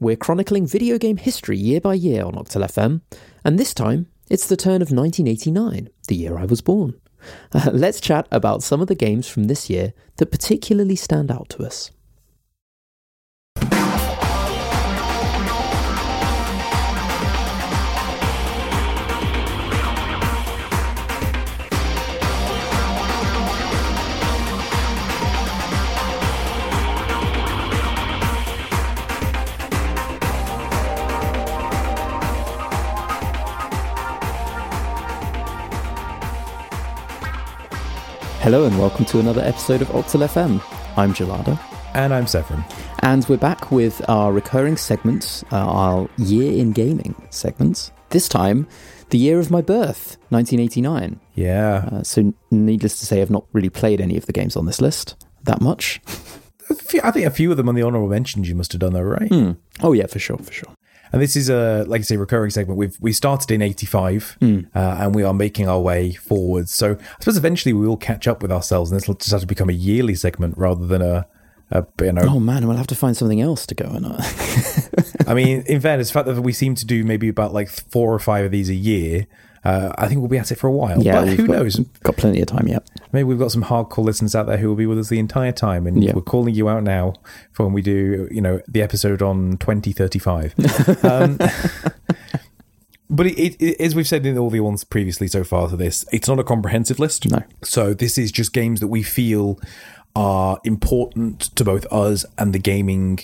we're chronicling video game history year by year on Octal FM, and this time it's the turn of 1989, the year I was born. Uh, let's chat about some of the games from this year that particularly stand out to us. Hello and welcome to another episode of Octal FM. I'm Gelada. And I'm Severin. And we're back with our recurring segments, uh, our year in gaming segments. This time, the year of my birth, 1989. Yeah. Uh, so, needless to say, I've not really played any of the games on this list that much. I think a few of them on the honorable mentions you must have done, though, right? Hmm. Oh, yeah, for sure, for sure. And this is a, like I say, recurring segment. We've we started in '85, uh, and we are making our way forwards. So I suppose eventually we will catch up with ourselves, and this will just have to become a yearly segment rather than a, a you know. Oh man, we'll have to find something else to go on. I mean, in fairness, the fact that we seem to do maybe about like four or five of these a year, uh, I think we'll be at it for a while. yeah, but who got, knows? Got plenty of time yet. Maybe we've got some hardcore listeners out there who will be with us the entire time, and Yeah. we're calling you out now for when we do, you know, the episode on twenty thirty five. um, but it, it, it, as we've said in all the ones previously so far to this, it's not a comprehensive list. No. So this is just games that we feel are important to both us and the gaming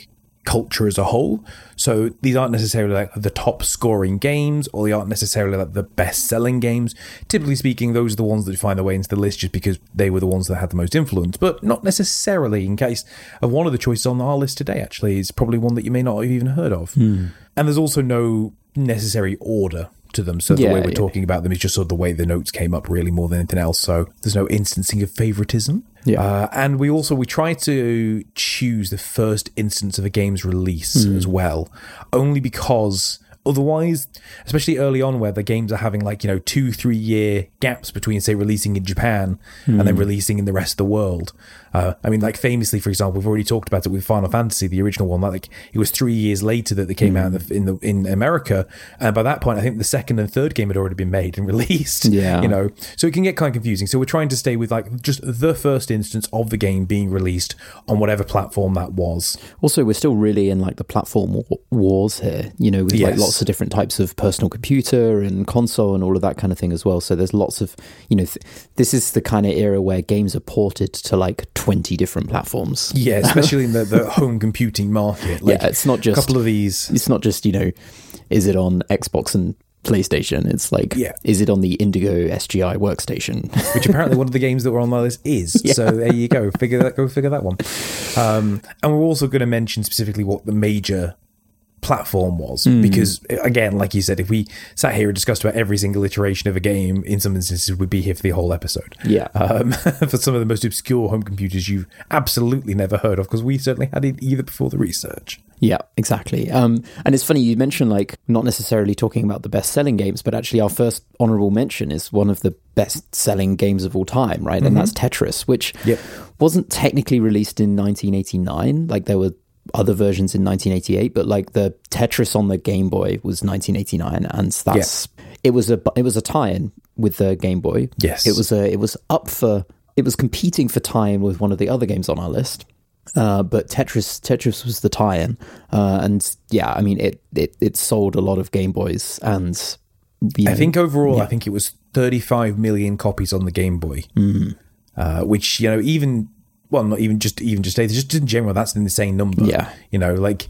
culture as a whole. So these aren't necessarily like the top scoring games or they aren't necessarily like the best selling games. Typically speaking, those are the ones that find their way into the list just because they were the ones that had the most influence, but not necessarily in case of one of the choices on our list today actually is probably one that you may not have even heard of. Hmm. And there's also no necessary order to them. So the way we're yeah. talking about them is just sort of the way the notes came up really more than anything else. So there's no instancing of favoritism. Yeah. Uh, and we also we try to choose the first instance of a game's release as well, only because otherwise, especially early on where the games are having like you know two three year gaps between say releasing in Japan and then releasing in the rest of the world. Uh, I mean, like famously, for example, we've already talked about it with Final Fantasy, the original one. Like it was three years later that they came out in the, in the in America, and by that point, I think the second and third game had already been made and released. Yeah. you know, so it can get kind of confusing. So we're trying to stay with like just the first instance of the game being released on whatever platform that was. Also, we're still really in like the platform wars here, you know, with like lots of different types of personal computer and console and all of that kind of thing as well. So there's lots of, you know, th- this is the kind of era where games are ported to like 20 different platforms. Yeah, especially in the, the home computing market. Like yeah, it's not just a couple of these. it's not just, you know, is it on Xbox and PlayStation? It's like, Yeah. is it on the Indigo SGI workstation? which apparently one of the games that were on my list is. So there you go. Figure that. Go figure that one. Um, and we're also going to mention specifically what the major platform was because again like you said if we sat here and discussed about every single iteration of a game in some instances we'd be here for the whole episode Yeah. um, for some of the most obscure home computers you've absolutely never heard of because we certainly had it either before the research Yeah, exactly. Um, and it's funny you mentioned like not necessarily talking about the best selling games, but actually our first honorable mention is one of the best selling games of all time, right? And that's Tetris, which Yep. wasn't technically released in 1989. Like there were other versions in 1988, but like the Tetris on the Game Boy was 1989, and that's it was a it was a tie-in with the Game Boy. Yes. it was a it was up for it was competing for tie-in with one of the other games on our list. Uh, but Tetris Tetris was the tie-in, uh, and yeah, I mean it, it it sold a lot of Game Boys, and you I think overall, I think it was 35 million copies on the Game Boy, uh, which you know, even well, not even just even just just in general, that's an insane number. Yeah. you know, like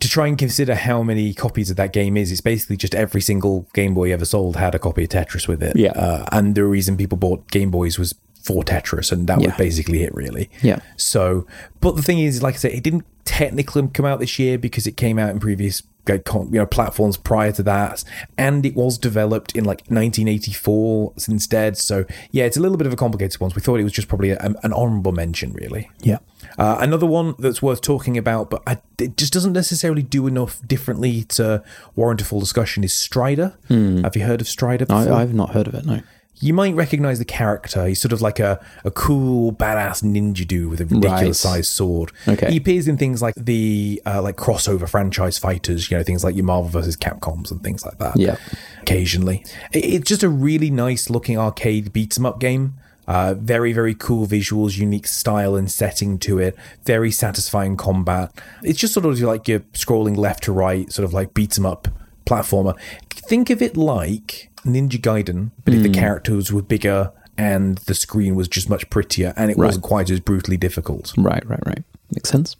to try and consider how many copies of that game is, it's basically just every single Game Boy ever sold had a copy of Tetris with it. Yeah. uh, and the reason people bought Game Boys was for Tetris, and that was basically it, really. Yeah. So, but the thing is, like I said, it didn't technically come out this year because it came out in previous you know platforms prior to that, and it was developed in like 1984 instead. So yeah, it's a little bit of a complicated one. So we thought it was just probably a, an honourable mention, really. yeah, Uh, another one that's worth talking about, but I, it just doesn't necessarily do enough differently to warrant a full discussion is Strider. Have you heard of Strider before? I, I've not heard of it. No. You might recognize the character. He's sort of like a, a cool, badass ninja dude with a ridiculous Right. sized sword. Okay. He appears in things like the uh, like crossover franchise fighters, you know, things like your Marvel versus Capcoms and things like that. Yeah. Occasionally. It's just a really nice looking arcade beats 'em up game. Uh, very, very cool visuals, unique style and setting to it. Very satisfying combat. It's just sort of like you're scrolling left to right, sort of like beats 'em up platformer. Think of it like Ninja Gaiden, but if the characters were bigger and the screen was just much prettier and it wasn't quite as brutally difficult. Right, right, right. Makes sense.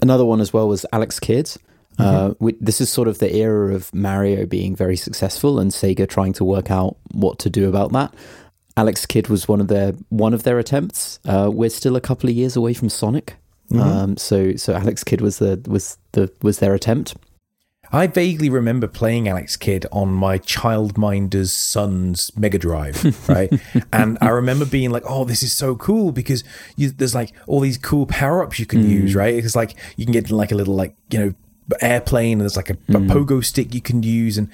Another one as well was Alex Kidd. Uh, wi- this is sort of the era of Mario being very successful and Sega trying to work out what to do about that. Alex Kidd was one of their one of their attempts. Uh, we're still a couple of years away from Sonic, um, so so Alex Kidd was the was the was their attempt. I vaguely remember playing Alex Kidd on my childminder's son's Mega Drive, right? and I remember being like, "Oh, this is so cool because you, there's like all these cool power ups you can hmm. use, right? It's like you can get like a little like you know airplane, and there's like a, a hmm. pogo stick you can use, and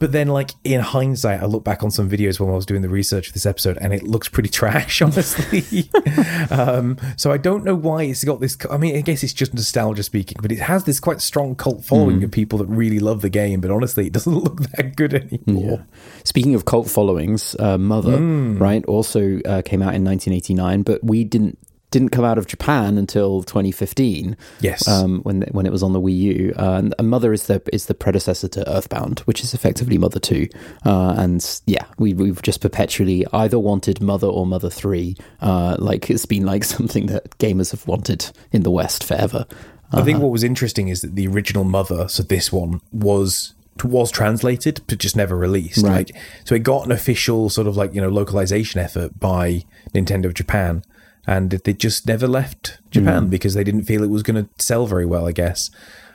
but then like in hindsight, I look back on some videos when I was doing the research for this episode, and it looks pretty trash, honestly. um, so I don't know why it's got this. I mean, I guess it's just nostalgia speaking, but it has this quite strong cult following of people that really love the game. But honestly, it doesn't look that good anymore. Speaking of cult followings, uh, Mother, right, also uh, came out in 1989, but we didn't didn't come out of Japan until 2015. Yes. um, when when it was on the Wii U. Uh, and and Mother is the is the predecessor to Earthbound, which is effectively Mother Two. Uh, and yeah, we we've just perpetually either wanted Mother or Mother Three. Uh, like it's been like something that gamers have wanted in the West forever. I think what was interesting is that the original Mother, so this one was was translated but just never released. Right. Like, so it got an official sort of like you know localization effort by Nintendo of Japan, and they just never left Japan because they didn't feel it was going to sell very well. I guess.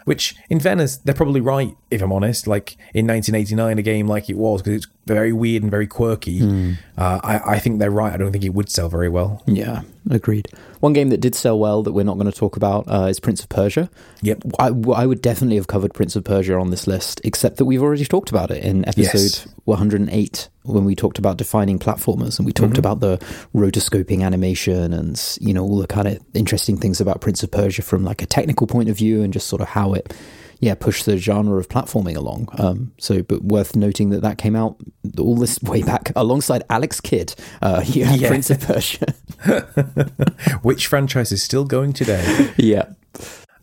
Which, in fairness, they're probably right. If I'm honest, like in 1989, a game like it was because it's very weird and very quirky. Uh, I, I think they're right. I don't think it would sell very well. Yeah, agreed. One game that did sell well that we're not going to talk about uh, is Prince of Persia. Yep. I, I would definitely have covered Prince of Persia on this list, except that we've already talked about it in episode Yes. 108 when we talked about defining platformers and we talked about the rotoscoping animation and you know all the kind of interesting things about Prince of Persia from like a technical point of view and just sort of how it yeah pushed the genre of platforming along. Um, so, but worth noting that that came out all this way back alongside Alex Kidd. Uh, had Yeah. Prince of Persia. Which franchise is still going today? yeah.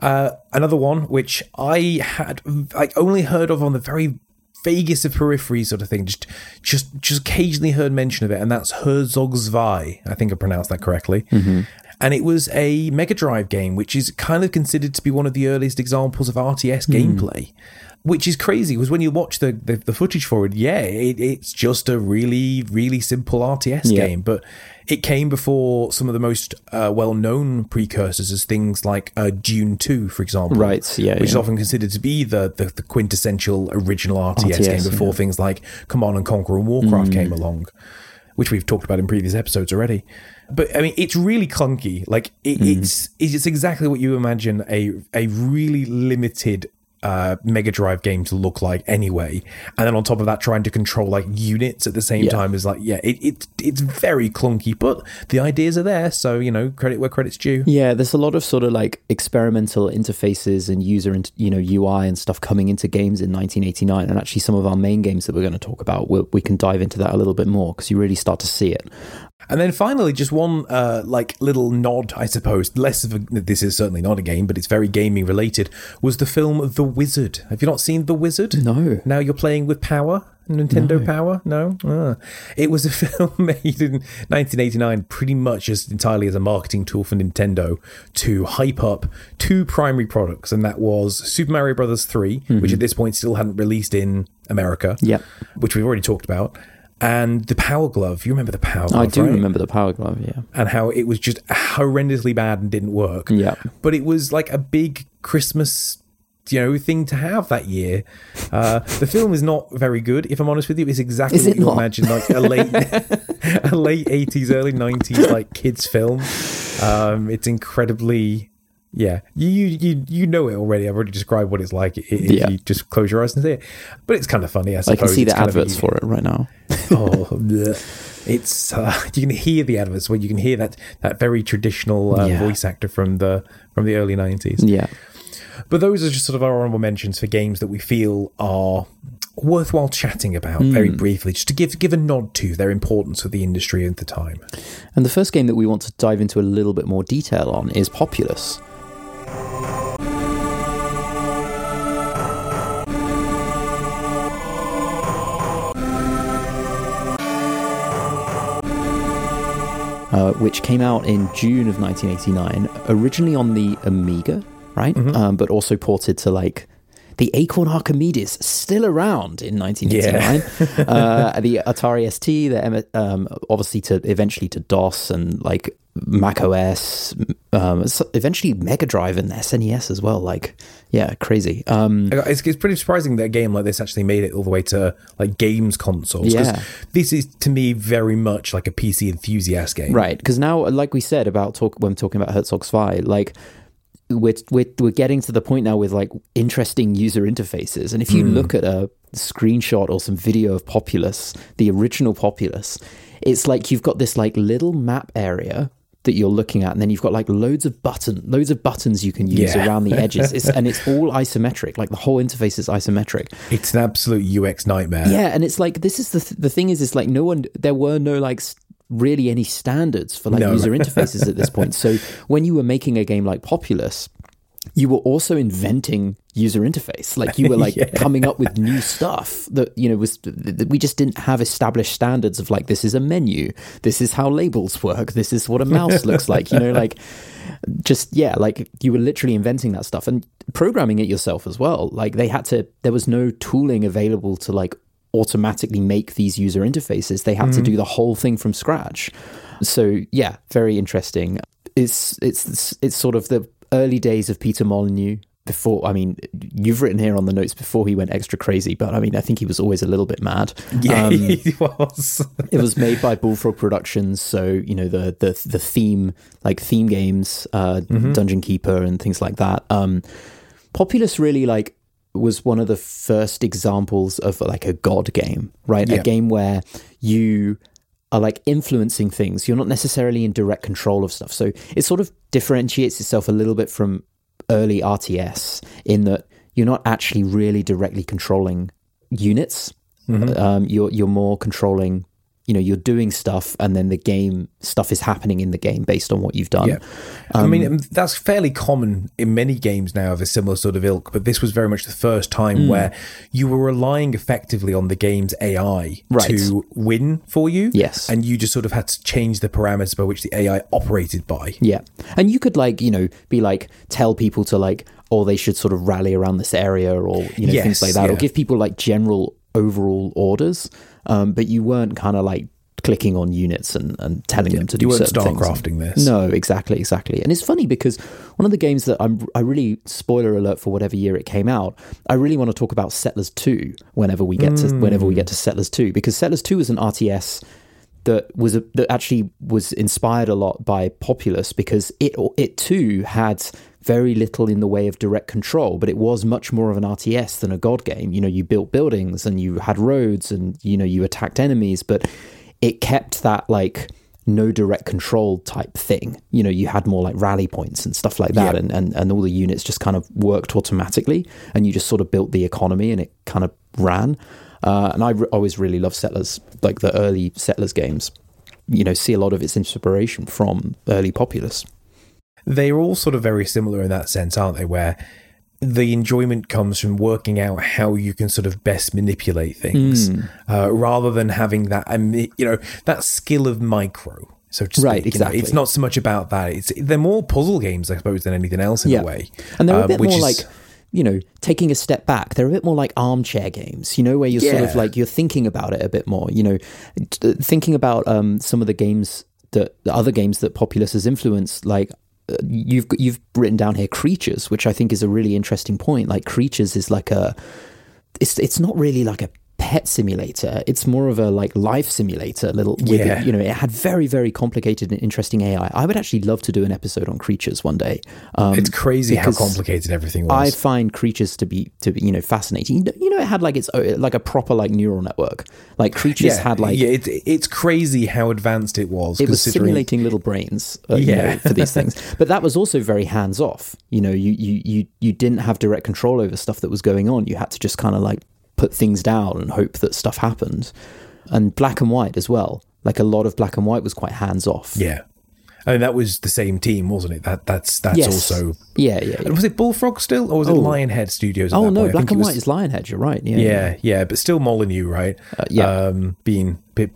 Uh, another one which I had like only heard of on the very vaguest of periphery sort of thing, just just just occasionally heard mention of it, and that's Herzog Zwei. I think I pronounced that correctly. Mm-hmm. And it was a Mega Drive game, which is kind of considered to be one of the earliest examples of RTS mm. gameplay. Which is crazy because when you watch the, the, the footage for it, yeah, it, it's just a really, really simple RTS Yeah. game. But it came before some of the most uh, well known precursors as things like uh, Dune 2, for example. Right, yeah, Which is often considered to be the, the, the quintessential original RTS, RTS, game before yeah. things like Command and Conquer and Warcraft Mm. came along, which we've talked about in previous episodes already. But I mean, it's really clunky. Like it, Mm. it's it's exactly what you imagine a a really limited uh, Mega Drive game to look like anyway. And then on top of that, trying to control like units at the same Yeah. time is like, yeah, it, it it's very clunky, but the ideas are there. So you know, credit where credit's due. Yeah, there's a lot of sort of like experimental interfaces and user, int- you know, UI and stuff coming into games in 1989. And actually, some of our main games that we're going to talk about, we can dive into that a little bit more because you really start to see it. And then finally, just one uh, like little nod, I suppose. Less of a, this is certainly not a game, but it's very gaming related. Was the film The Wizard? Have you not seen The Wizard? No. Now you're playing with Power, Nintendo Power. No, Ah. it was a film made in 1989, pretty much just entirely as a marketing tool for Nintendo to hype up two primary products, and that was Super Mario Brothers 3, which at this point still hadn't released in America. Yep. which we've already talked about. And the Power Glove. You remember the Power Glove? I do right? remember the Power Glove, yeah. and how it was just horrendously bad and didn't work. Yeah. But it was like a big Christmas, you know, thing to have that year. Uh, the film is not very good, if I'm honest with you. It's exactly Is what it you not? imagine, like a late, a late 80s, early 90s, like kids film. Um, it's incredibly. Yeah, you you you know it already. I've already described what it's like if Yeah. you just close your eyes and see it. But it's kind of funny, I I can see It's the a- adverts for it right now. oh, bleh. It's uh, you can hear the adverts where you can hear that that very traditional uh, Yeah. voice actor from the from the early nineties. Yeah. But those are just sort of our honorable mentions for games that we feel are worthwhile chatting about very briefly, just to give give a nod to their importance for the industry at the time. And the first game that we want to dive into a little bit more detail on is Populous. Uh, which came out in June of 1989, originally on the Amiga, right? Um, but also ported to like the Acorn Archimedes, still around in 1989. uh, the Atari ST, the um, obviously to eventually to DOS and like Mac OS, um, eventually Mega Drive and SNES as well. Like, yeah, crazy. Um, It's, it's pretty surprising that a game like this actually made it all the way to like games consoles. Yeah. this is to me very much like a PC enthusiast game. Right, because now, like we said about talk when talking about Herzog Zwei, like we're, we're we're getting to the point now with like interesting user interfaces, and if you look at a screenshot or some video of Populous, the original Populous, it's like you've got this like little map area that you're looking at, and then you've got like loads of button, loads of buttons you can use Yeah. around the edges, it's, and it's all isometric. Like the whole interface is isometric. It's an absolute UX nightmare. Yeah, and it's like this is the th- the thing is it's like no one there were no like really any standards for like No. user interfaces at this point. So when you were making a game like Populous, you were also inventing user interface. Like you were like Yeah. coming up with new stuff that you know was that we just didn't have established standards of like this is a menu, this is how labels work, this is what a mouse looks like. You know, like just yeah, like you were literally inventing that stuff and programming it yourself as well. Like they had to there was no tooling available to like automatically make these user interfaces. They had to mm-hmm. do the whole thing from scratch. So yeah, very interesting. It's it's it's sort of the early days of Peter Molyneux. Before, I mean, you've written here on the notes before he went extra crazy, but I mean, I think he was always a little bit mad. Yeah, Um, it was. it was made by Bullfrog Productions, so you know the the the theme like theme games, uh, Mm-hmm. Dungeon Keeper and things like that. Um, Populous really like was one of the first examples of like a god game, right? Yeah. A game where you are like influencing things. You're not necessarily in direct control of stuff, so it sort of differentiates itself a little bit from early RTS in that you're not actually really directly controlling units. Mm-hmm. Um, you're you're more controlling. You know, you're doing stuff, and then the game stuff is happening in the game based on what you've done. Yeah. I mean, um, that's fairly common in many games now of a similar sort of ilk, but this was very much the first time Hmm. where you were relying effectively on the game's AI Right. to win for you. Yes. And you just sort of had to change the parameters by which the AI operated by. Yeah. And you could like, you know, be like tell people to like or they should sort of rally around this area or you know Yes, things like that or give people like general overall orders. Um, but you weren't kind of like clicking on units and, and telling them to do You weren't certain things. StarCrafting this. No, exactly, exactly. And it's funny because one of the games that I'm I really spoiler alert for whatever year it came out, I really want to talk about Settlers 2 whenever we get to whenever we get to Settlers 2 because Settlers 2 is an RTS that was a, that actually was inspired a lot by Populous because it it too had very little in the way of direct control, but it was much more of an RTS than a God game. You know, you built buildings and you had roads and you know you attacked enemies, but it kept that like no direct control type thing. You know, you had more like rally points and stuff like that, Yeah. and, and and all the units just kind of worked automatically, and you just sort of built the economy and it kind of ran. Uh, and I re- always really love Settlers, like the early Settlers games. You know, see a lot of its inspiration from early Populous. They're all sort of very similar in that sense, aren't they? Where the enjoyment comes from working out how you can sort of best manipulate things, Hmm. uh, rather than having that, um, you know, that skill of micro. So to speak. Right, you know. exactly. it's not so much about that. It's they're more puzzle games, I suppose, than anything else in Yeah. a way. And they're a Um, bit which more is- like, you know, taking a step back. They're a bit more like armchair games, you know, where you're sort of like you're thinking about it a bit more. You know, thinking about um, some of the games that the other games that Populous has influenced, like. You've you've written down here creatures, which I think is a really interesting point. Like creatures is like a, it's it's not really like a pet simulator. It's more of a like life simulator. Little, with, Yeah. you know, it had very very complicated and interesting AI. I would actually love to do an episode on creatures one day. Um, It's crazy how complicated everything was. I find creatures to be to be you know fascinating. You know, it had like its like a proper like neural network. Like creatures had like yeah, it, it's crazy how advanced it was. it was simulating little brains uh, you Yeah. know, for these things but that was also very hands off you know you, you you you didn't have direct control over stuff that was going on you had to just kind of like put things down and hope that stuff happened and black and white as well like a lot of black and white was quite hands off Yeah, I mean that was the same team, wasn't it? That that's that's yes also. yeah yeah, yeah. Was it Bullfrog still, or was it Lionhead Studios? At oh no point? Black and was- white is lionhead you're right yeah Yeah, yeah, but still Molyneux, right? Uh, yeah. um, being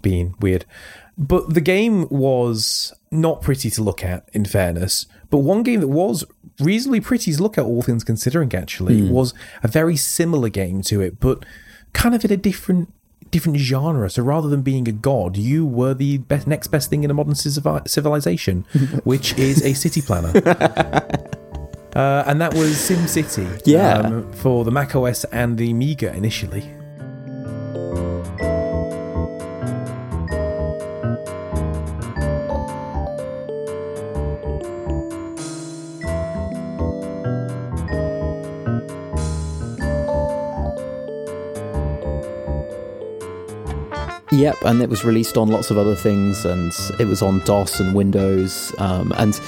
being weird. But the game was not pretty to look at, in fairness. But one game that was reasonably pretty to look at, all things considering, actually, Hmm. was a very similar game to it, but kind of in a different different genre. So rather than being a god, you were the best, next best thing in a modern civilization, which is a city planner. Uh, and that was SimCity. Yeah. Um, for the Mac OS and the Amiga initially. Yep, and it was released on lots of other things, and it was on DOS and Windows. Um, and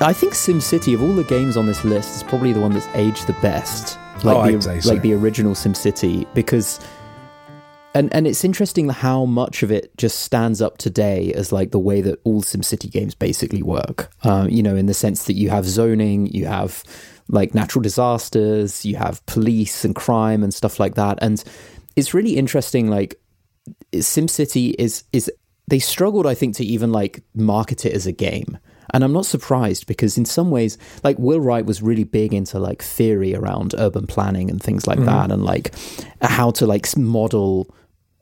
I think SimCity, of all the games on this list, is probably the one that's aged the best. Like Oh, the, so. like the original SimCity, because and and it's interesting how much of it just stands up today as like the way that all SimCity games basically work. Um, you know, in the sense that you have zoning, you have like natural disasters, you have police and crime and stuff like that, and it's really interesting. Like SimCity is is they struggled, I think, to even like market it as a game. And I'm not surprised because in some ways, like Will Wright was really big into like theory around urban planning and things like mm-hmm. that, and like how to like model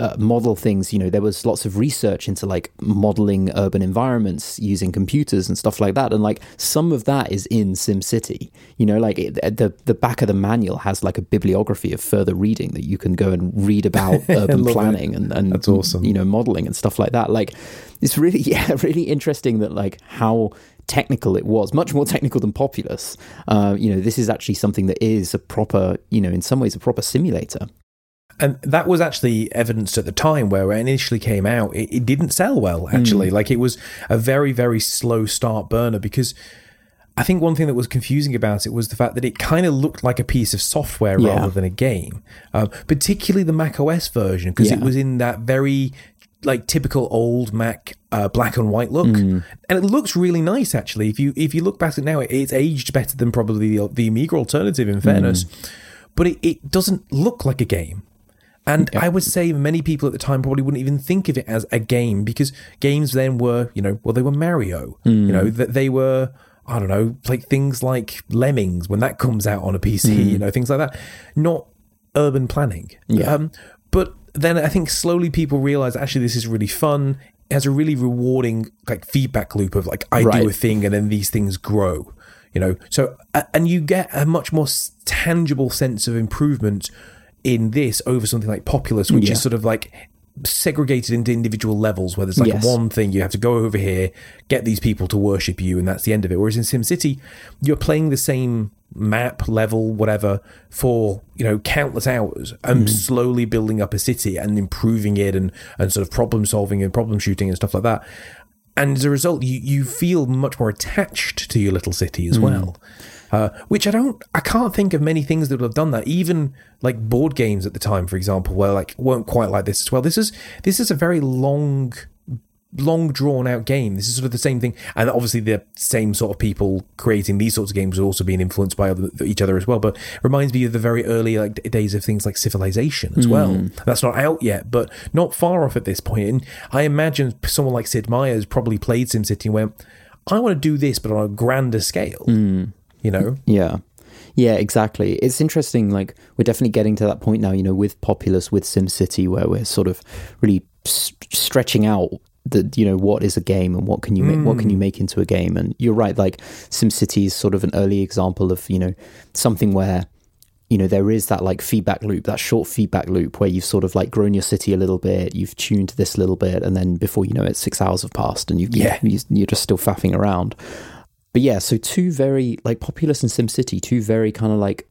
uh, model things. You know, there was lots of research into like modeling urban environments using computers and stuff like that, and like some of that is in SimCity. You know, like it, the the back of the manual has like a bibliography of further reading that you can go and read about urban it. planning and and That's awesome. You know, modeling and stuff like that. Like it's really yeah, really interesting that like how technical it was much more technical than populous uh, you know this is actually something that is a proper you know in some ways a proper simulator and that was actually evidenced at the time where it initially came out. It, it didn't sell well actually. Like it was a very very slow start burner because i think one thing that was confusing about it was the fact that it kind of looked like a piece of software Yeah. rather than a game um, particularly the mac os version because it was in that very like typical old mac uh, black and white look. And it looks really nice actually. If you if you look back at it now it, it's aged better than probably the, the amiga alternative in fairness. But it, it doesn't look like a game and I would say many people at the time probably wouldn't even think of it as a game because games then were, you know, well, they were Mario. You know, that they were, I don't know, like things like Lemmings when that comes out on a PC, you know, things like that. Not urban planning. Yeah. Um, but then I think slowly people realize actually this is really fun. It has a really rewarding like feedback loop of like I Right. do a thing and then these things grow. You know, so and you get a much more tangible sense of improvement in this over something like Populous, which Yeah. is sort of like segregated into individual levels where there's like Yes. one thing you have to go over here, get these people to worship you, and that's the end of it. Whereas in SimCity, you're playing the same map, level, whatever, for you know countless hours and mm. slowly building up a city and improving it and and sort of problem solving and problem shooting and stuff like that. And as a result, you, you feel much more attached to your little city as well. Uh, which I don't, I can't think of many things that would have done that. Even like board games at the time, for example, were like weren't quite like this as well. This is this is a very long, long drawn out game. This is sort of the same thing, and obviously the same sort of people creating these sorts of games are also being influenced by other, each other as well. But reminds me of the very early like days of things like Civilization as well. Mm. That's not out yet, but not far off at this point. And I imagine someone like Sid Meier's probably played SimCity and went, "I want to do this, but on a grander scale." Mm. You know, Yeah. Yeah, exactly. It's interesting. Like, we're definitely getting to that point now, you know, with Populous, with SimCity, where we're sort of really stretching out the, you know, what is a game and what can you make, what can you mm. make into a game. And you're right. Like, SimCity is sort of an early example of, you know, something where you know there is that like feedback loop that short feedback loop where you've sort of like grown your city a little bit you've tuned this a little bit and then before you know it six hours have passed and you Yeah. you, you're just still faffing around but yeah so two very like populous and simcity two very kind of like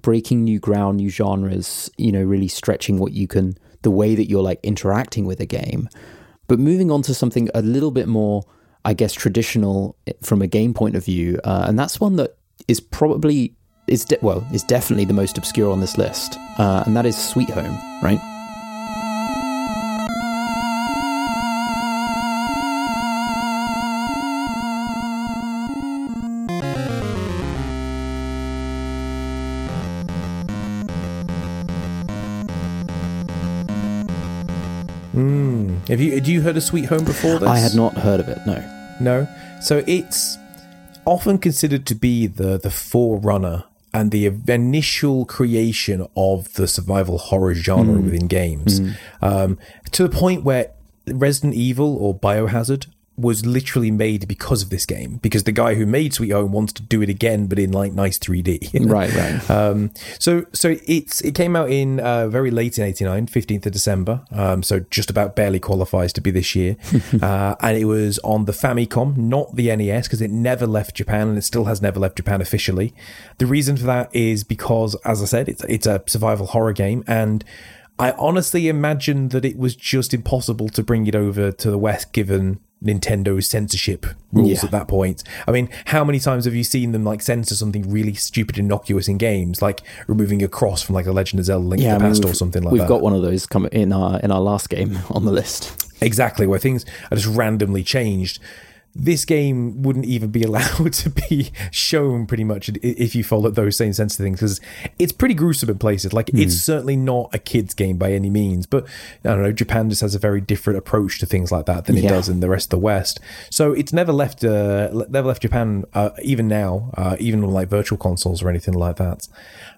breaking new ground new genres you know really stretching what you can the way that you're like interacting with a game but moving on to something a little bit more i guess traditional from a game point of view uh, and that's one that is probably is de- well is definitely the most obscure on this list uh, and that is sweet home right Have you had you heard of Sweet Home before this? i had not heard of it no No. So it's often considered to be the the forerunner and the initial creation of the survival horror genre within games, um, to the point where Resident Evil or Biohazard was literally made because of this game. Because the guy who made Sweet Home wants to do it again, but in like nice 3D. right right Um, so so it's it came out in uh, very late in '89, 15th of December. Um, so just about barely qualifies to be this year, uh, and it was on the Famicom, not the NES, because it never left Japan, and it still has never left Japan officially. The reason for that is because, as I said, it's it's a survival horror game, and I honestly imagine that it was just impossible to bring it over to the West, given Nintendo's censorship rules Yeah. at that point. I mean, how many times have you seen them like censor something really stupid, innocuous in games, like removing a cross from like a Legend of Zelda: Link yeah to the I mean, Past or we've- something like that. we've got one of those come in our in our last game on the list Exactly, where things are just randomly changed. This game wouldn't even be allowed to be shown pretty much if you followed those same sensitive things because it's pretty gruesome in places. Like it's Hmm. certainly not a kid's game by any means, but I don't know. Japan just has a very different approach to things like that than it Yeah. does in the rest of the West. So it's never left, uh, never left Japan, uh, even now, uh, even on like virtual consoles or anything like that.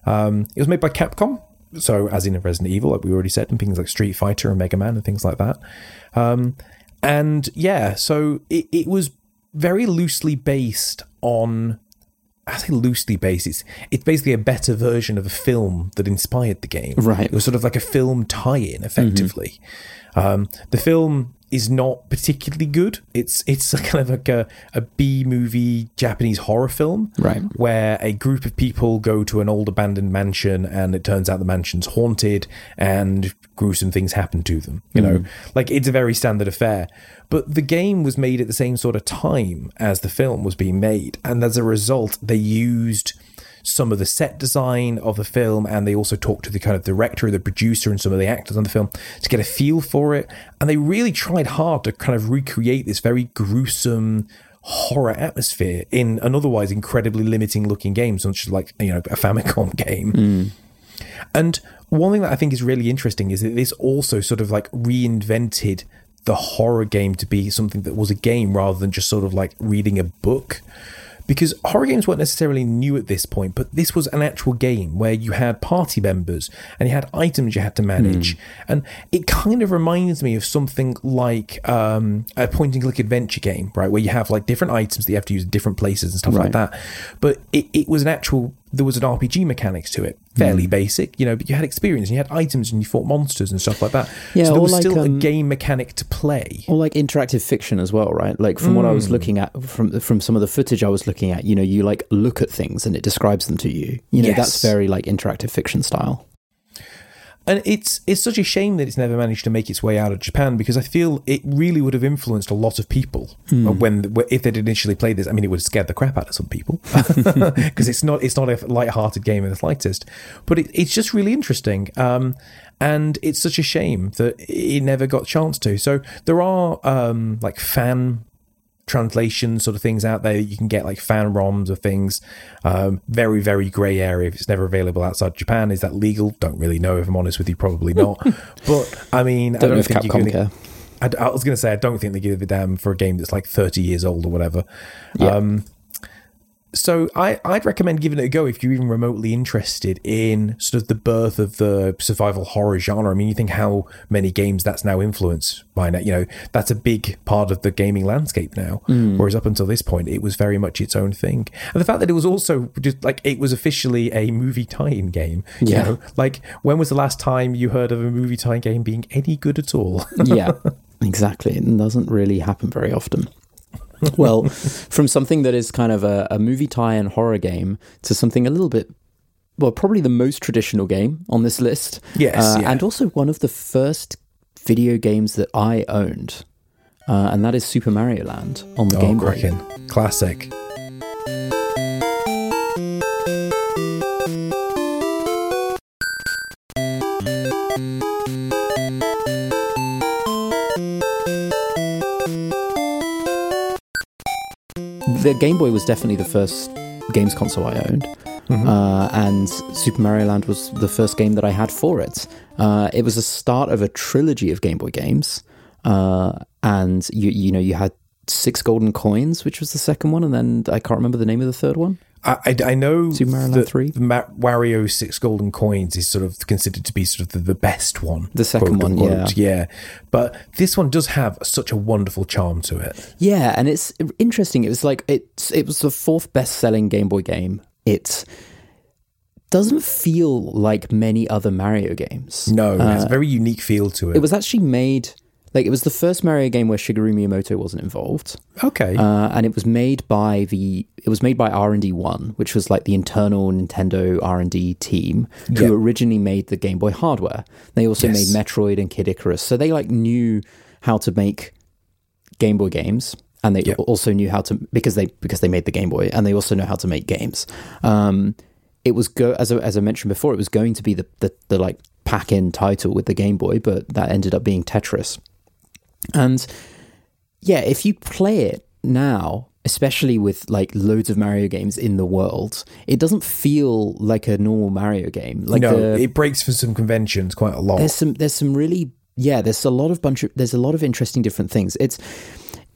Um, it was made by Capcom. So, as in Resident Evil, like we already said, and things like Street Fighter and Mega Man and things like that. Um, and yeah, so it, it was very loosely based on. I say loosely based. It's it's basically a better version of a film that inspired the game. Right. It was sort of like a film tie-in, effectively. Um, the film is not particularly good. It's it's kind of like a, a B movie Japanese horror film, Right. Where a group of people go to an old abandoned mansion, and it turns out the mansion's haunted, and gruesome things happen to them. You know, hmm. like it's a very standard affair. But the game was made at the same sort of time as the film was being made, and as a result, they used some of the set design of the film and they also talked to the kind of director the producer and some of the actors on the film to get a feel for it. And they really tried hard to kind of recreate this very gruesome horror atmosphere in an otherwise incredibly limiting looking game such as like you know a famicom game. Hmm. And one thing that I think is really interesting is that this also sort of like reinvented the horror game to be something that was a game rather than just sort of like reading a book. Because horror games weren't necessarily new at this point, but this was an actual game where you had party members and you had items you had to manage. And it kind of reminds me of something like um, a point and click adventure game, right? Where you have like different items that you have to use in different places and stuff like that. But it, it was an actual, there was an RPG mechanics to it, fairly Hmm. basic, you know, but you had experience and you had items and you fought monsters and stuff like that. Yeah, so there was like, still a um, game mechanic to play. or like interactive fiction as well right like from what i was looking at from from some of the footage i was looking at you know you like look at things and it describes them to you you know Yes. that's very like interactive fiction style And it's it's such a shame that it's never managed to make its way out of Japan because I feel it really would have influenced a lot of people uh, when if they'd initially played this. I mean, it would have scared the crap out of some people because it's not it's not a light-hearted game in the slightest, but it, it's just really interesting. Um, and it's such a shame that it never got a chance to. So there are um, like fan translation sort of things out there. You can get like fan ROMs of things. Um, very, very grey area if it's never available outside Japan. Is that legal? Don't really know if I'm honest with you. Probably not. but I mean, I don't don't know if think you capcom can. I, I was going to say I don't think they give a damn for a game that's like 30 years old or whatever. Yeah. Um, So I, I'd recommend giving it a go if you're even remotely interested in sort of the birth of the survival horror genre. I mean, you think how many games that's now influenced by now. You know, that's a big part of the gaming landscape now. Mm. Whereas up until this point, it was very much its own thing. And the fact that it was also just like it was officially a movie tie-in game. You Yeah. know, like when was the last time you heard of a movie tie-in game being any good at all? yeah, exactly. It doesn't really happen very often. Well, from something that is kind of a, a movie tie and horror game to something a little bit, well, probably the most traditional game on this list. Yes, Uh, yeah. And also one of the first video games that I owned. Uh, and that is Super Mario Land on the oh, Game Boy. cracking. Classic. The Game Boy was definitely the first games console I owned. Mm-hmm. Uh, and Super Mario Land was the first game that I had for it. Uh, it was the start of a trilogy of Game Boy games, uh, and you you know you had six golden coins, which was the second one, and then I can't remember the name of the third one. I, I, know Super Mario Land 3? the Ma- Wario Six Golden Coins is sort of considered to be sort of the, the best one. The second one, unquote. yeah. But this one does have such a wonderful charm to it. Yeah, and it's interesting. It was like it's it was the fourth best selling Game Boy game. It doesn't feel like many other Mario games. No, it has a very unique feel to it. Uh, It was actually made like it was the first Mario game where Shigeru Miyamoto wasn't involved, okay. uh, and it was made by the it was made by R and D One, which was like the internal Nintendo R and D team who Yeah. originally made the Game Boy hardware. They also Yes. made Metroid and Kid Icarus, so they like knew how to make Game Boy games, and they Yeah. also knew how to because they because they made the Game Boy, and they also know how to make games. Um, it was go as I, as I mentioned before, it was going to be the the, the like pack in title with the Game Boy, but that ended up being Tetris. And yeah, if you play it now, especially with like loads of Mario games in the world, it doesn't feel like a normal Mario game. Like no, the, it breaks from some conventions quite a lot. there's some there's some really yeah there's a lot of bunch of there's a lot of interesting different things it's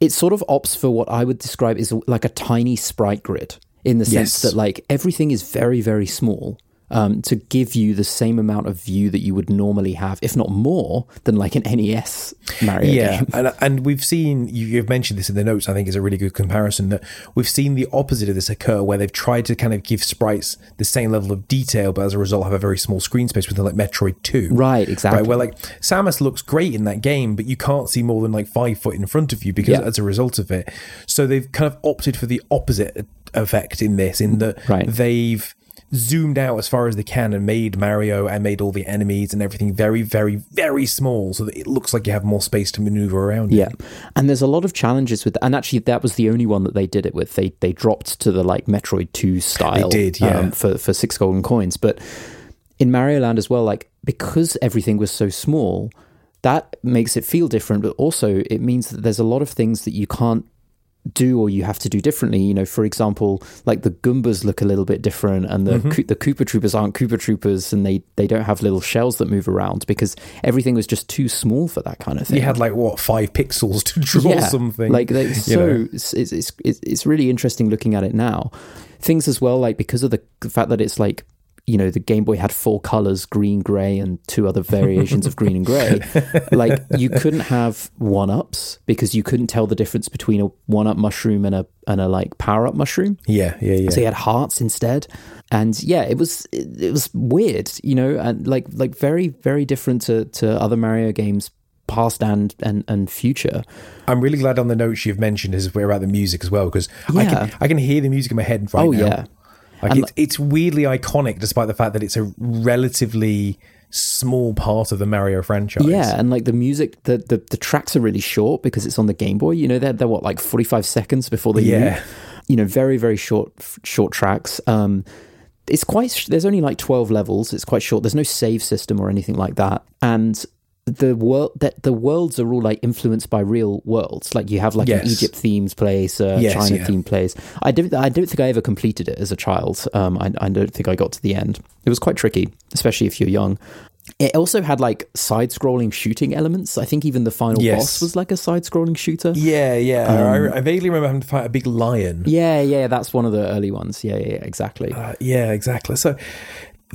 it sort of opts for what i would describe as like a tiny sprite grid in the sense Yes. that like everything is very very small um, to give you the same amount of view that you would normally have, if not more, than like an NES Mario yeah, game. and and we've seen you, you've mentioned this in the notes. I think is a really good comparison that we've seen the opposite of this occur, where they've tried to kind of give sprites the same level of detail, but as a result have a very small screen space with like Metroid Two. Right, exactly. Right, where like Samus looks great in that game, but you can't see more than like five foot in front of you because Yeah. as a result of it. So they've kind of opted for the opposite effect in this, in that Right. they've zoomed out as far as they can and made Mario and made all the enemies and everything very, very, very small, so that it looks like you have more space to maneuver around. Yeah, and there's a lot of challenges with, and actually that was the only one that they did it with. They they dropped to the like Metroid Two style. They did, yeah. um, for for six golden coins. But in Mario Land as well, like because everything was so small, that makes it feel different. But also it means that there's a lot of things that you can't do or you have to do differently. You know, for example, like the Goombas look a little bit different, and the mm-hmm. Koo- the Koopa Troopas aren't Koopa Troopas, and they they don't have little shells that move around because everything was just too small for that kind of thing You had like what five pixels to draw something. like they, so know. it's, it's it's it's really interesting looking at it now. Things as well, like because of the, the fact that it's like you know the Game Boy had four colors: green, gray, and two other variations of green and gray. Like you couldn't have one ups because you couldn't tell the difference between a one up mushroom and a and a like power up mushroom. Yeah, yeah, yeah. So you had hearts instead, and yeah, it was it, it was weird, you know, and like like very very different to to other Mario games, past and and and future. I'm really glad on the notes you've mentioned is where about the music as well because I can I can hear the music in my head right Oh, now. yeah. Like And it's it's weirdly iconic despite the fact that it's a relatively small part of the Mario franchise. Yeah, and like the music, the, the the tracks are really short because it's on the Game Boy. You know, they're they're what like forty five seconds before they Yeah. move. You know, very very short short tracks. Um, it's quite. There's only like twelve levels. It's quite short. There's no save system or anything like that, and the world that the worlds are all like influenced by real worlds. Like you have like an Egypt themed place, a Yes, China yeah. themed place. I don't. I don't think I ever completed it as a child. Um, I, I don't think I got to the end. It was quite tricky, especially if you're young. it also had like side-scrolling shooting elements. I think even the final Yes. boss was like a side-scrolling shooter. Yeah, yeah. I, I vaguely remember having to fight a big lion. Yeah, yeah, that's one of the early ones. Yeah, yeah, yeah exactly. Uh, yeah, exactly. So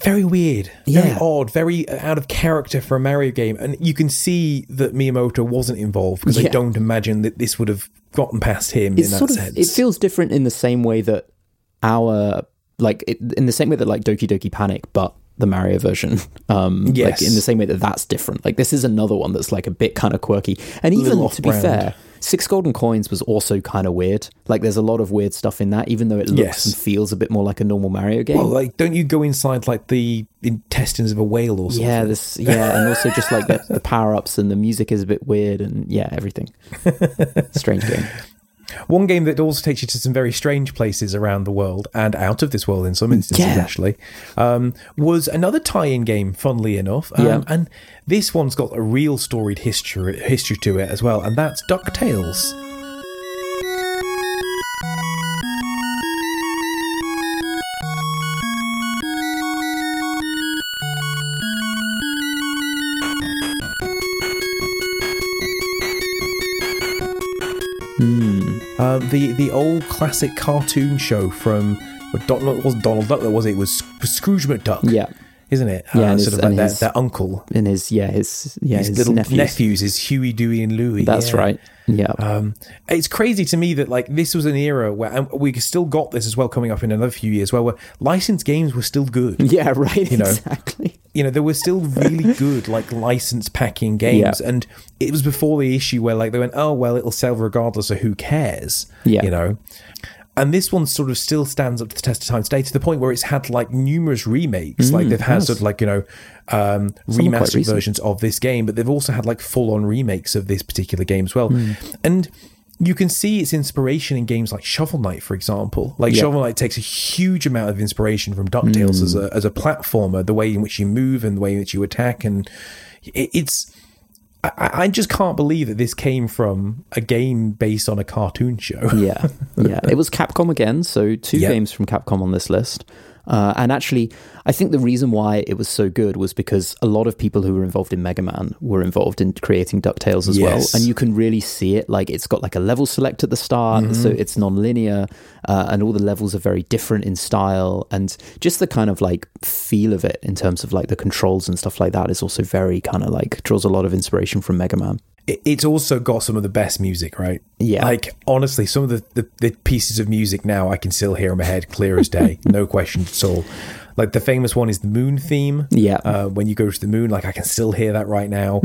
very weird, very Yeah. odd, very out of character for a Mario game, and you can see that Miyamoto wasn't involved because I don't imagine that this would have gotten past him it's in that of sense. it feels different in the same way that our like it, in the same way that like Doki Doki Panic, but the Mario version. Um, like Yes. in the same way that that's different. Like this is another one that's like a bit kind of quirky, and even to be fair. Six Golden Coins was also kind of weird. Like, there's a lot of weird stuff in that, even though it looks Yes. and feels a bit more like a normal Mario game. well, like, don't you go inside like the intestines of a whale or something? yeah, this, yeah, and also just like the, the power ups and the music is a bit weird, and yeah, everything. Strange game. One game that also takes you to some very strange places around the world and out of this world in some instances, Yeah. actually, um, was another tie-in game. Funnily enough, um, Yeah. and this one's got a real storied history history to it as well, and that's Ducktales. The the old classic cartoon show from well, Don- it wasn't Donald Duck, that was it? It was Scrooge McDuck. Yeah. isn't it? Yeah, uh, sort his- of like their, his- their uncle, And his, yeah, his, yeah, his, his, little nephews. nephews. his Huey, Dewey, and Louie. That's yeah. right. Yeah. Um, it's crazy to me that like this was an era where and we still got this as well coming up in another few years where, where licensed games were still good. yeah, right. you know, exactly. You know, there were still really good like license packing games, Yeah. and it was before the issue where like they went, oh well, it'll sell regardless, so who cares? Yeah. you know. And this one sort of still stands up to the test of time today to the point where it's had like numerous remakes. like they've had Mm, yes. sort of like, you know, um, remastered versions of this game, but they've also had like full on remakes of this particular game as well. Hmm. And you can see its inspiration in games like Shovel Knight, for example. Like Yeah. Shovel Knight takes a huge amount of inspiration from DuckTales as Hmm. a as a platformer, the way in which you move and the way in which you attack, and it, it's. I, I just can't believe that this came from a game based on a cartoon show. yeah, yeah. It was Capcom again, so two Yep. games from Capcom on this list. Uh, and actually, I think the reason why it was so good was because a lot of people who were involved in Mega Man were involved in creating DuckTales as well. And you can really see it. Like, it's got like a level select at the start, Mm-hmm. so it's non linear, uh, and all the levels are very different in style. And just the kind of like feel of it in terms of like the controls and stuff like that is also very kind of like draws a lot of inspiration from Mega Man. It- it's also got some of the best music, right? Yeah. Like honestly, some of the, the, the pieces of music now I can still hear in my head clear as day, no question at all. Like the famous one is the moon theme. Yeah. Uh, when you go to the moon, like I can still hear that right now.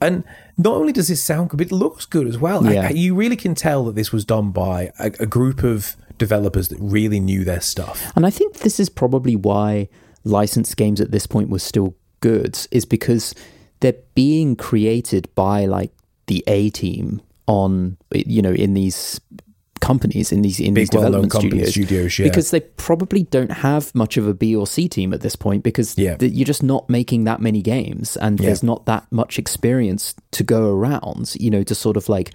And not only does this sound good, but it looks good as well. Yeah. I- you really can tell that this was done by a, a group of developers that really knew their stuff. And I think this is probably why licensed games at this point were still good, is because they're being created by like the A team on, you know, in these companies, in these in Big, these development studios, studios, yeah. because they probably don't have much of a B or C team at this point because Yeah. you're just not making that many games and Yeah. there's not that much experience to go around, you know, to sort of like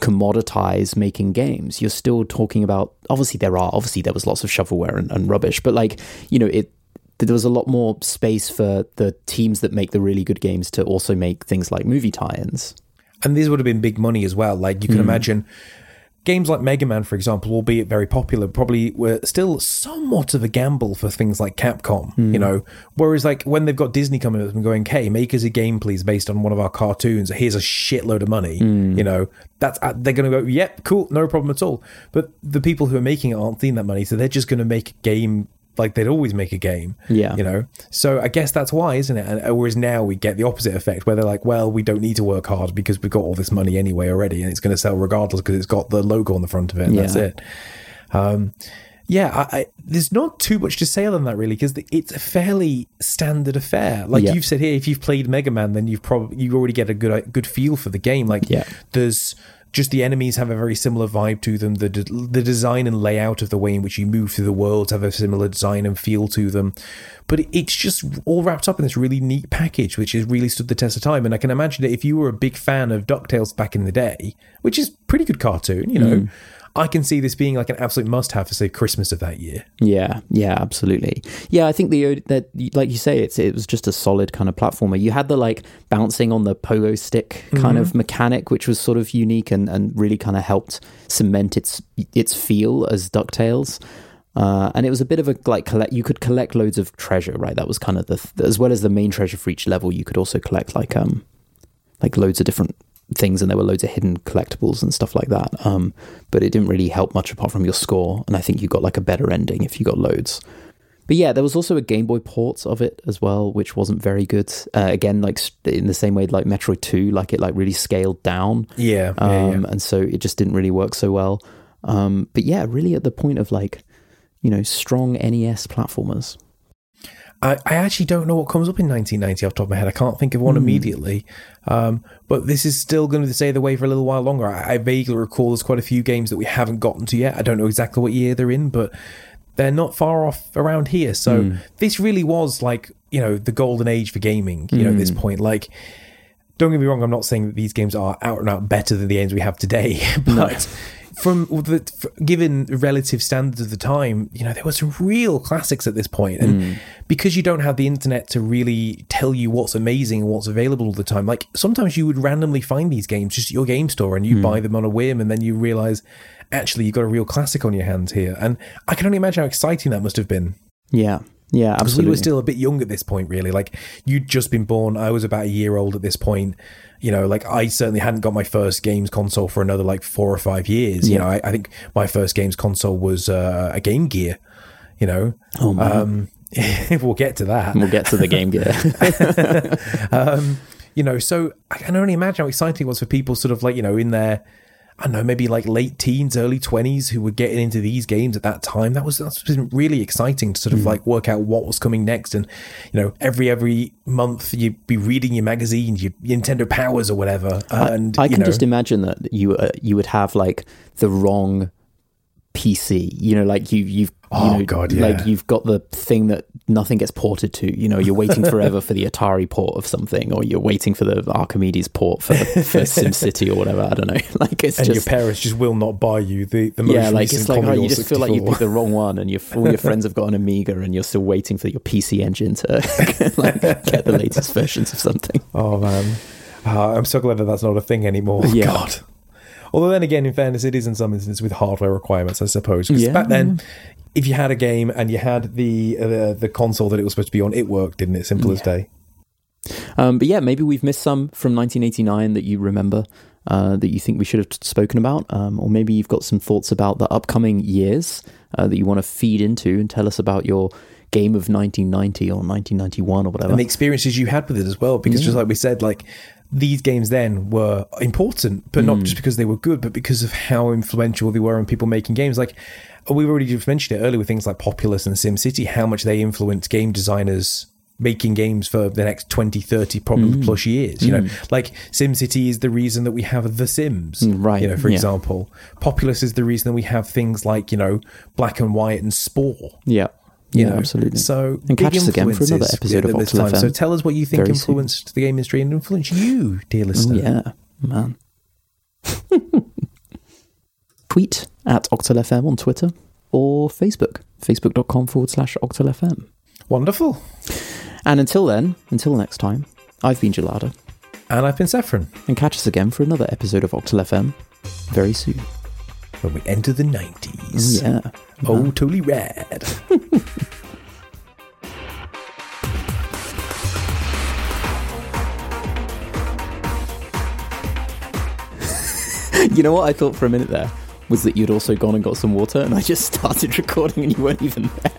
commoditize making games. You're still talking about obviously there are obviously there was lots of shovelware and, and rubbish, but like you know it there was a lot more space for the teams that make the really good games to also make things like movie tie-ins. And these would have been big money as well. Like you can hmm. imagine games like Mega Man, for example, albeit very popular, probably were still somewhat of a gamble for things like Capcom, you hmm. know. Whereas like when they've got Disney coming up and going, "Hey, make us a game, please, based on one of our cartoons. Here's a shitload of money," hmm. you know. That's uh, they're going to go, "Yep, cool, no problem at all." But the people who are making it aren't seeing that money, so they're just going to make a game. Like they'd always make a game, Yeah. You know, so I guess that's why, isn't it? And whereas now we get the opposite effect, where they're like, "Well, we don't need to work hard because we've got all this money anyway already, and it's going to sell regardless because it's got the logo on the front of it, and that's it." Um, yeah, I, I, there's not too much to say on that really because it's a fairly standard affair. Like Yeah. you've said here, if you've played Mega Man, then you've probably you already get a good a good feel for the game. Like Yeah. there's just the enemies have a very similar vibe to them. The de- the design and layout of the way in which you move through the worlds have a similar design and feel to them. But it's just all wrapped up in this really neat package, which has really stood the test of time. And I can imagine that if you were a big fan of DuckTales back in the day, which is pretty good cartoon, you know. Hmm. I can see this being like an absolute must-have for say Christmas of that year. Yeah, yeah, absolutely. Yeah, I think the that like you say, it's it was just a solid kind of platformer. You had the like bouncing on the pogo stick kind Mm-hmm. of mechanic, which was sort of unique and, and really kind of helped cement its its feel as DuckTales. Uh, and it was a bit of a like collect. You could collect loads of treasure, right? That was kind of the as well as the main treasure for each level. You could also collect like um like loads of different things and there were loads of hidden collectibles and stuff like that um but it didn't really help much apart from your score and i think you got like a better ending if you got loads. But yeah there was also a game boy port of it as well which wasn't very good. Uh, again like in the same way like metroid 2 like it like really scaled down Yeah, um yeah, yeah. and so it just didn't really work so well. Um but yeah really at the point of like you know strong nes platformers I, I actually don't know what comes up in 1990 off the top of my head. I can't think of one hmm. immediately. Um, but this is still going to stay the way for a little while longer. I, I vaguely recall there's quite a few games that we haven't gotten to yet. I don't know exactly what year they're in, but they're not far off around here. So hmm. this really was like, you know, the golden age for gaming, you know, at this hmm. point. Like, don't get me wrong, I'm not saying that these games are out and out better than the games we have today, but from the given relative standards of the time, you know, there were some real classics at this point. And mm. because you don't have the internet to really tell you what's amazing and what's available all the time, like sometimes you would randomly find these games just at your game store and you mm. buy them on a whim and then you realize actually you've got a real classic on your hands here. And I can only imagine how exciting that must have been. yeah yeah Because we were still a bit young at this point, really. Like you'd just been born. I was about a year old at this point. You know, like I certainly hadn't got my first games console for another like four or five years. You know, I, I think my first games console was uh, a Game Gear. You know, oh man um, we'll get to that. we'll get to the game gear um, you know, so I can only imagine how exciting it was for people sort of like, you know, in their, I don't know, maybe like late teens, early 20s who were getting into these games at that time. That was, that's been really exciting to sort of like work out what was coming next. And, you know, every, every month you'd be reading your magazine, your Nintendo Powers or whatever. And, I you can know, just imagine that you uh, you would have like the wrong PC. You know, like you you've you Oh, know, God, yeah. like you've got the thing that nothing gets ported to. You know, you're waiting forever for the Atari port of something, or you're waiting for the Archimedes port for for SimCity or whatever. I don't know. Like it's and just your parents just will not buy you the, the most yeah, like it's like Commodore you just feel like you 64. picked the wrong one, and your all your friends have got an Amiga, and you're still waiting for your PC engine to like get the latest versions of something. Oh man, Ah, I'm so glad that that's not a thing anymore. Yeah. God. Although then again, in fairness, it is in some instances with hardware requirements, I suppose. Because Yeah. back then, if you had a game and you had the, uh, the the console that it was supposed to be on, it worked, didn't it? Simple as day. Um, but yeah, maybe we've missed some from 1989 that you remember uh, that you think we should have spoken about, um, or maybe you've got some thoughts about the upcoming years uh, that you want to feed into and tell us about your game of 1990 or 1991 or whatever. and the experiences you had with it as well. Because just like we said, like these games then were important, but not hmm. just because they were good, but because of how influential they were on people making games. Like we've already just mentioned it earlier with things like Populous and SimCity, how much they influenced game designers making games for the next 20 30 probably hmm. plus years you know? Hmm. Like SimCity is the reason that we have the Sims Mm, right, you know for yeah. example. Populous is the reason that we have things like you know Black and White and Spore. Yeah, you yeah, know? absolutely. So And catch us again for another episode of Octal time. FM So tell us what you think very soon. influenced the game industry and influenced you, dear listener. yeah, man. Tweet at OctalFM on Twitter or Facebook, facebook.com forward slash OctalFM. Wonderful. And until then, until next time, I've been Gelada, And I've been Saffron and catch us again for another episode of Octal FM very soon. When we enter the 90s. Yeah. Oh, totally rad. You know what I thought for a minute there was that you'd also gone and got some water, and I just started recording and you weren't even there.